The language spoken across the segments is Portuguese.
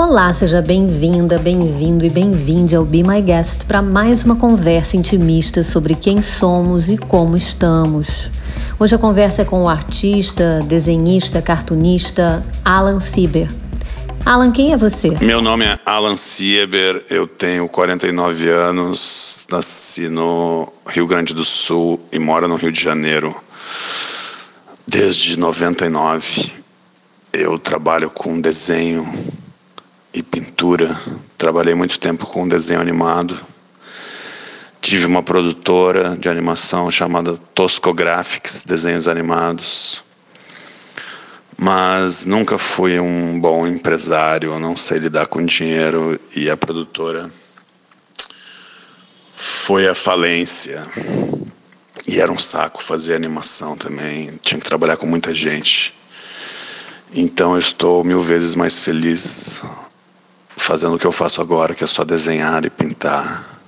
Olá, seja bem-vinda, bem-vindo e bem-vinde ao Be My Guest para mais uma conversa intimista sobre quem somos e como estamos. Hoje a conversa é com o artista, desenhista, cartunista Alan Sieber. Alan, quem é você? Meu nome é Alan Sieber, eu tenho 49 anos, nasci no Rio Grande do Sul e moro no Rio de Janeiro desde 99. Eu trabalho com desenho e pintura. Trabalhei muito tempo com desenho animado. Tive uma produtora de animação chamada Toscographics Desenhos Animados. Mas nunca fui um bom empresário, não sei lidar com dinheiro e a produtora foi à falência. E era um saco fazer animação também, tinha que trabalhar com muita gente. Então eu estou mil vezes mais feliz fazendo o que eu faço agora, que é só desenhar e pintar.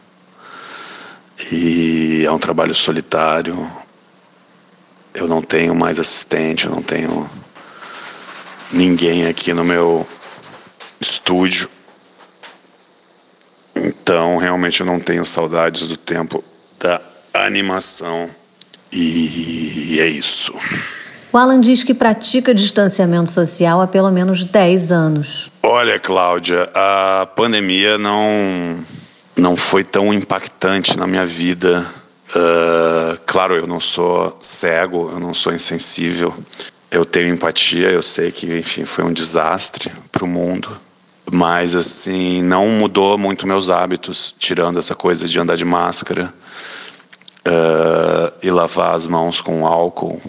E é um trabalho solitário. Eu não tenho mais assistente, eu não tenho ninguém aqui no meu estúdio. Então, realmente eu não tenho saudades do tempo da animação. E é isso. O Alan diz que pratica distanciamento social há pelo menos 10 anos. Olha, Cláudia, a pandemia não, não foi tão impactante na minha vida. Uh, claro, eu não sou cego, eu não sou insensível. Eu tenho empatia, eu sei que, enfim, foi um desastre para o mundo. Mas, assim, não mudou muito meus hábitos, tirando essa coisa de andar de máscara uh, e lavar as mãos com álcool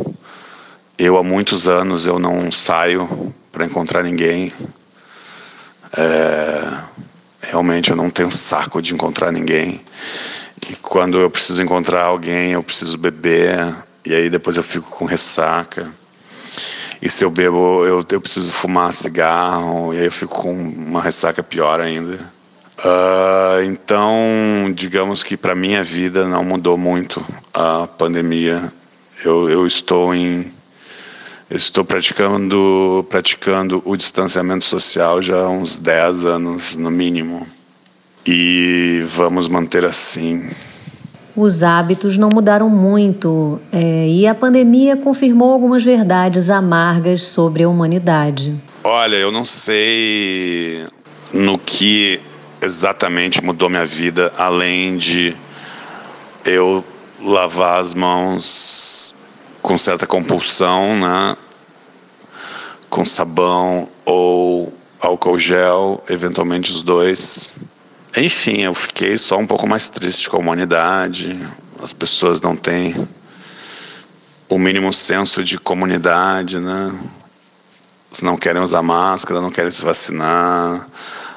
eu há muitos anos eu não saio para encontrar ninguém. É, realmente eu não tenho saco de encontrar ninguém. E quando eu preciso encontrar alguém, eu preciso beber. E aí depois eu fico com ressaca. E se eu bebo, eu, eu preciso fumar cigarro. E aí eu fico com uma ressaca pior ainda. Uh, então, digamos que para minha vida não mudou muito a pandemia. Eu, eu estou em eu estou praticando, praticando o distanciamento social já há uns 10 anos, no mínimo. E vamos manter assim. Os hábitos não mudaram muito é, e a pandemia confirmou algumas verdades amargas sobre a humanidade. Olha, eu não sei no que exatamente mudou minha vida, além de eu lavar as mãos com certa compulsão, né? Com sabão ou álcool gel, eventualmente os dois. Enfim, eu fiquei só um pouco mais triste com a humanidade. As pessoas não têm o mínimo senso de comunidade, né? Não querem usar máscara, não querem se vacinar,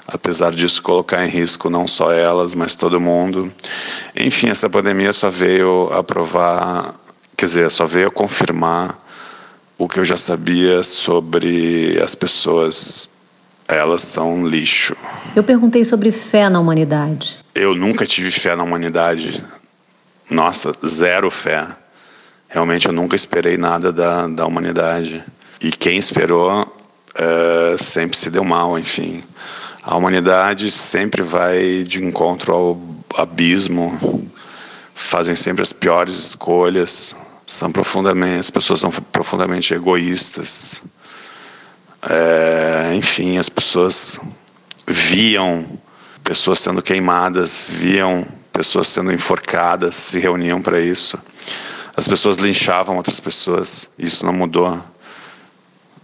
apesar disso colocar em risco não só elas, mas todo mundo. Enfim, essa pandemia só veio a provar Quer dizer, só veio a confirmar o que eu já sabia sobre as pessoas. Elas são lixo. Eu perguntei sobre fé na humanidade. Eu nunca tive fé na humanidade. Nossa, zero fé. Realmente eu nunca esperei nada da, da humanidade. E quem esperou uh, sempre se deu mal, enfim. A humanidade sempre vai de encontro ao abismo, fazem sempre as piores escolhas, são profundamente, as pessoas são profundamente egoístas. É, enfim, as pessoas viam pessoas sendo queimadas, viam pessoas sendo enforcadas, se reuniam para isso. As pessoas linchavam outras pessoas. Isso não mudou.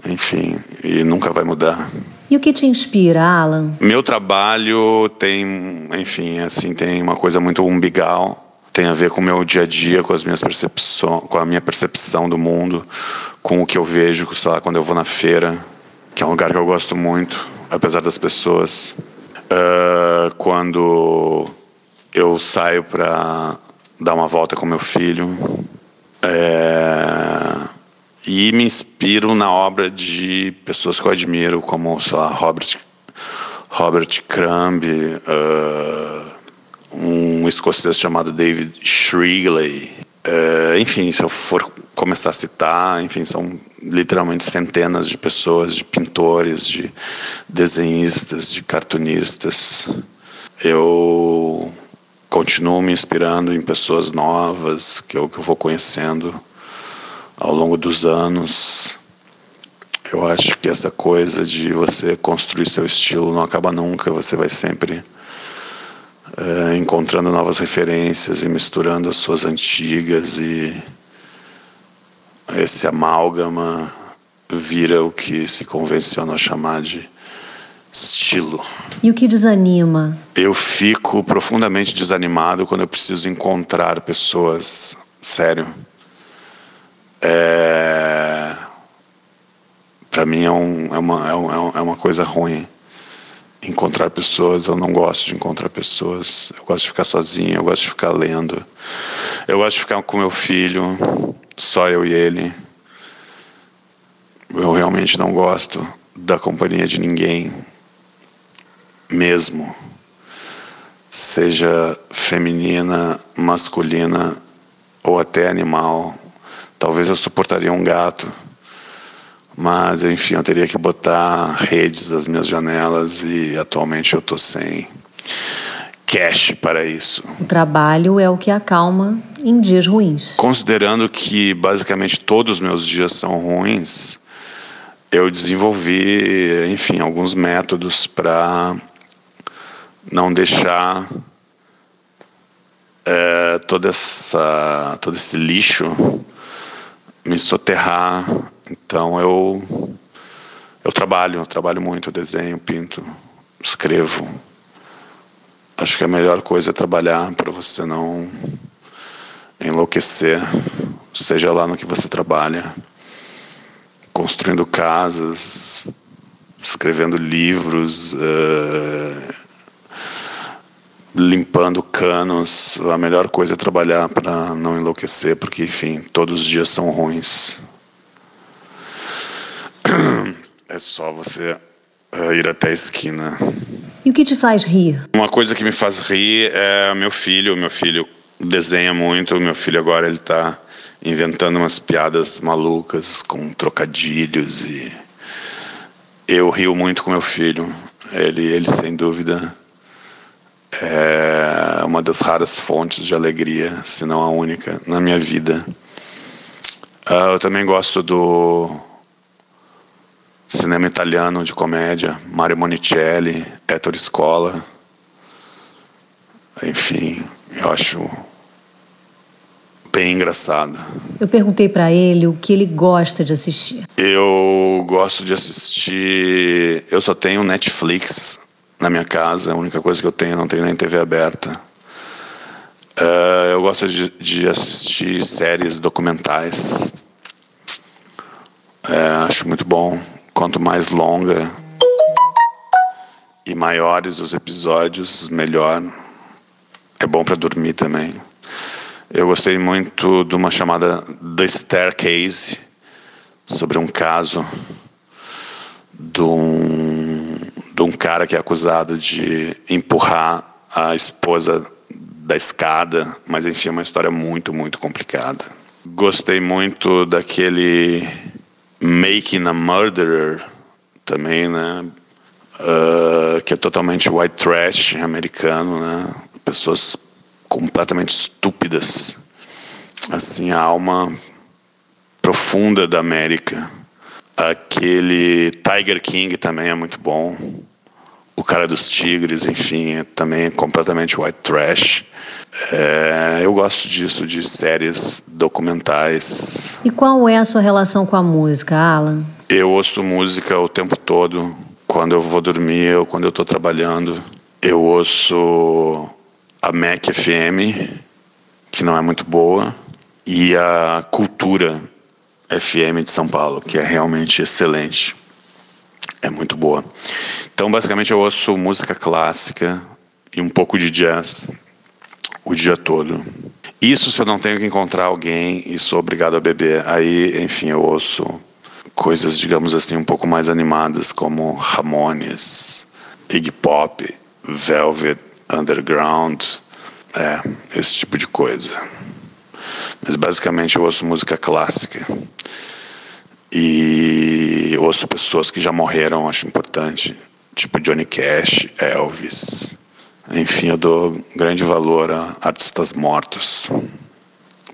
Enfim, e nunca vai mudar. E o que te inspira, Alan? Meu trabalho tem, enfim, assim, tem uma coisa muito umbigal tem a ver com o meu dia a dia, com as minhas percepções, com a minha percepção do mundo, com o que eu vejo, sei lá, quando eu vou na feira, que é um lugar que eu gosto muito, apesar das pessoas. Uh, quando eu saio para dar uma volta com meu filho. É, e me inspiro na obra de pessoas que eu admiro, como, sei lá, Robert, Robert Crumb, uh, um escocês chamado David Shrigley. Uh, enfim, se eu for começar a citar, enfim, são literalmente centenas de pessoas, de pintores, de desenhistas, de cartunistas. Eu continuo me inspirando em pessoas novas que eu, que eu vou conhecendo ao longo dos anos. Eu acho que essa coisa de você construir seu estilo não acaba nunca, você vai sempre é, encontrando novas referências e misturando as suas antigas e esse amálgama vira o que se convenciona chamar de estilo. E o que desanima? Eu fico profundamente desanimado quando eu preciso encontrar pessoas, sério. É... Para mim é, um, é, uma, é, um, é uma coisa ruim encontrar pessoas. Eu não gosto de encontrar pessoas. Eu gosto de ficar sozinho, eu gosto de ficar lendo. Eu gosto de ficar com meu filho, só eu e ele. Eu realmente não gosto da companhia de ninguém, mesmo. Seja feminina, masculina ou até animal. Talvez eu suportaria um gato mas, enfim, eu teria que botar redes nas minhas janelas e atualmente eu estou sem cash para isso. O trabalho é o que acalma em dias ruins. Considerando que basicamente todos os meus dias são ruins, eu desenvolvi, enfim, alguns métodos para não deixar é, toda essa, todo esse lixo me soterrar então eu eu trabalho, eu trabalho muito, eu desenho, pinto, escrevo. Acho que a melhor coisa é trabalhar para você não enlouquecer, seja lá no que você trabalha, construindo casas, escrevendo livros, uh, limpando canos. A melhor coisa é trabalhar para não enlouquecer, porque, enfim, todos os dias são ruins. É só você uh, ir até a esquina. E o que te faz rir? Uma coisa que me faz rir é meu filho. Meu filho desenha muito. Meu filho agora ele está inventando umas piadas malucas com trocadilhos e eu rio muito com meu filho. Ele, ele sem dúvida é uma das raras fontes de alegria, se não a única, na minha vida. Uh, eu também gosto do cinema italiano de comédia, Mario Monicelli, Ettore Scola. Enfim, eu acho bem engraçado. Eu perguntei para ele o que ele gosta de assistir. Eu gosto de assistir. Eu só tenho Netflix na minha casa, a única coisa que eu tenho, não tenho nem TV aberta. Uh, eu gosto de, de, assistir séries documentais. É, acho muito bom. Quanto mais longa e maiores os episódios, melhor. É bom para dormir também. Eu gostei muito de uma chamada The Staircase, sobre um caso de um, de um cara que é acusado de empurrar a esposa da escada, mas enfim, é uma história muito, muito complicada. Gostei muito daquele Making a Murderer também, né? Uh, que é totalmente white trash americano, né? Pessoas completamente estúpidas. Assim, a alma profunda da América. Aquele Tiger King também é muito bom. O cara dos tigres, enfim, é também completamente white trash. É, eu gosto disso, de séries documentais. E qual é a sua relação com a música, Alan? Eu ouço música o tempo todo. Quando eu vou dormir ou quando eu estou trabalhando. Eu ouço a Mac FM, que não é muito boa, e a Cultura FM de São Paulo, que é realmente excelente. É muito boa. Então, basicamente, eu ouço música clássica e um pouco de jazz o dia todo. Isso se eu não tenho que encontrar alguém e sou obrigado a beber. Aí, enfim, eu ouço coisas, digamos assim, um pouco mais animadas, como Ramones, Iggy Pop, Velvet Underground, é, esse tipo de coisa. Mas basicamente eu ouço música clássica. E ouço pessoas que já morreram, acho importante, tipo Johnny Cash, Elvis. Enfim, eu dou grande valor a artistas mortos.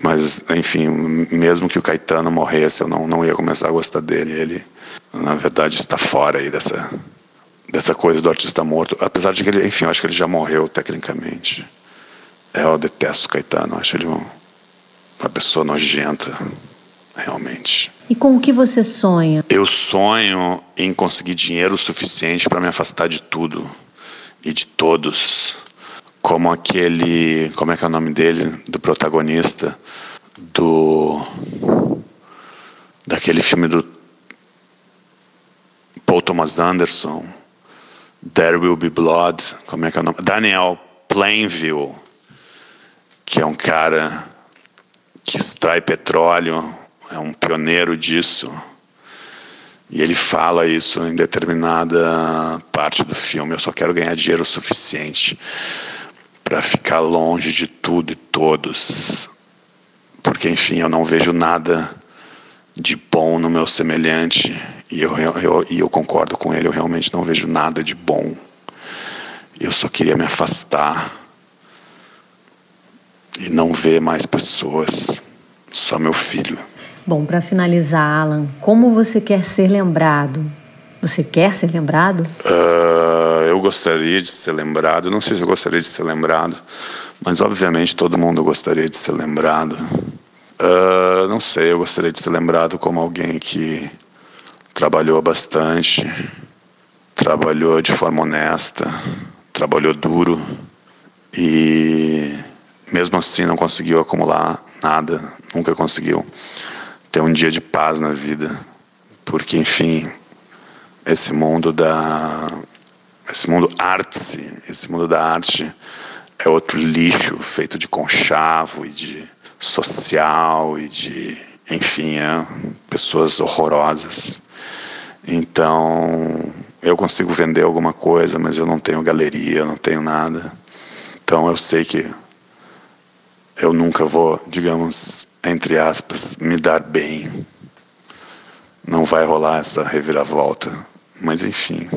Mas, enfim, mesmo que o Caetano morresse, eu não, não ia começar a gostar dele. Ele, na verdade, está fora aí dessa, dessa coisa do artista morto. Apesar de que ele, enfim, eu acho que ele já morreu tecnicamente. É, eu detesto o Caetano, acho ele uma pessoa nojenta, realmente. E com o que você sonha? Eu sonho em conseguir dinheiro suficiente para me afastar de tudo e de todos. Como aquele. Como é que é o nome dele? Do protagonista do. Daquele filme do Paul Thomas Anderson. There Will Be Blood. Como é que é o nome? Daniel Plainville. Que é um cara que extrai petróleo é um pioneiro disso. E ele fala isso em determinada parte do filme. Eu só quero ganhar dinheiro suficiente para ficar longe de tudo e todos. Porque, enfim, eu não vejo nada de bom no meu semelhante. E eu, eu, e eu concordo com ele, eu realmente não vejo nada de bom. Eu só queria me afastar e não ver mais pessoas. Só meu filho. Bom, para finalizar, Alan, como você quer ser lembrado? Você quer ser lembrado? Uh, eu gostaria de ser lembrado. Não sei se eu gostaria de ser lembrado, mas obviamente todo mundo gostaria de ser lembrado. Uh, não sei, eu gostaria de ser lembrado como alguém que trabalhou bastante, trabalhou de forma honesta, trabalhou duro e mesmo assim não conseguiu acumular nada, nunca conseguiu ter um dia de paz na vida, porque enfim, esse mundo da esse mundo arte, esse mundo da arte é outro lixo feito de conchavo e de social e de enfim, é, pessoas horrorosas. Então, eu consigo vender alguma coisa, mas eu não tenho galeria, não tenho nada. Então, eu sei que eu nunca vou, digamos, entre aspas, me dar bem. Não vai rolar essa reviravolta. Mas enfim,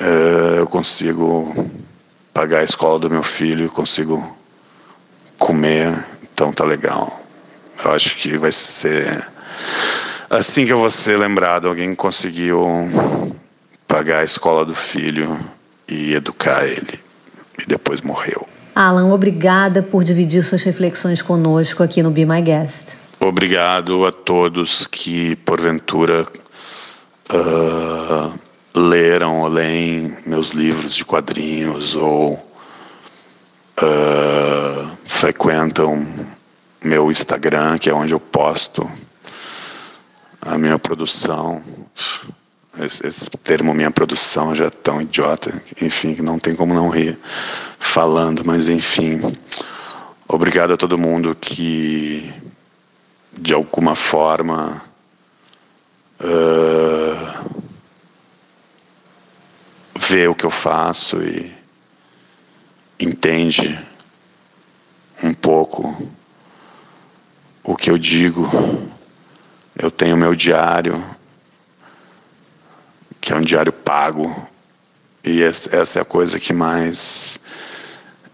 é, eu consigo pagar a escola do meu filho, consigo comer, então tá legal. Eu acho que vai ser assim que eu vou ser lembrado. Alguém conseguiu pagar a escola do filho e educar ele, e depois morreu. Alan, obrigada por dividir suas reflexões conosco aqui no Be My Guest. Obrigado a todos que, porventura, uh, leram ou leem meus livros de quadrinhos ou uh, frequentam meu Instagram, que é onde eu posto a minha produção. Esse, esse, termo minha produção já é tão idiota, enfim, que não tem como não rir falando, mas enfim. Obrigado a todo mundo que de alguma forma uh, vê o que eu faço e entende um pouco o que eu digo. Eu tenho meu diário diário pago. E essa é a coisa que mais,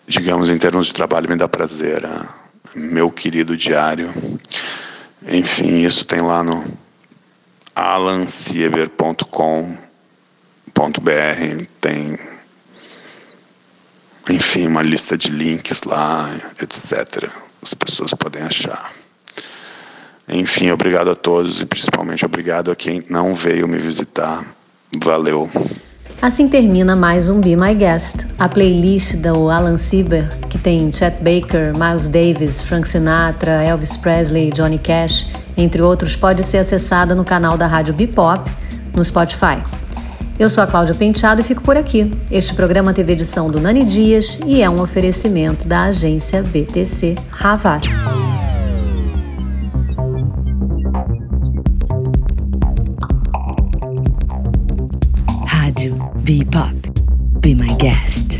digamos, em termos de trabalho, me dá prazer. É meu querido diário. Enfim, isso tem lá no alansieber.com.br. Tem, enfim, uma lista de links lá, etc. As pessoas podem achar. Enfim, obrigado a todos e principalmente obrigado a quem não veio me visitar Valeu. Assim termina mais um Be My Guest, a playlist do Alan Sieber, que tem Chet Baker, Miles Davis, Frank Sinatra, Elvis Presley Johnny Cash, entre outros, pode ser acessada no canal da Rádio Bipop, no Spotify. Eu sou a Cláudia Penteado e fico por aqui. Este programa teve edição do Nani Dias e é um oferecimento da agência BTC Havas. V-Pop. Be my guest.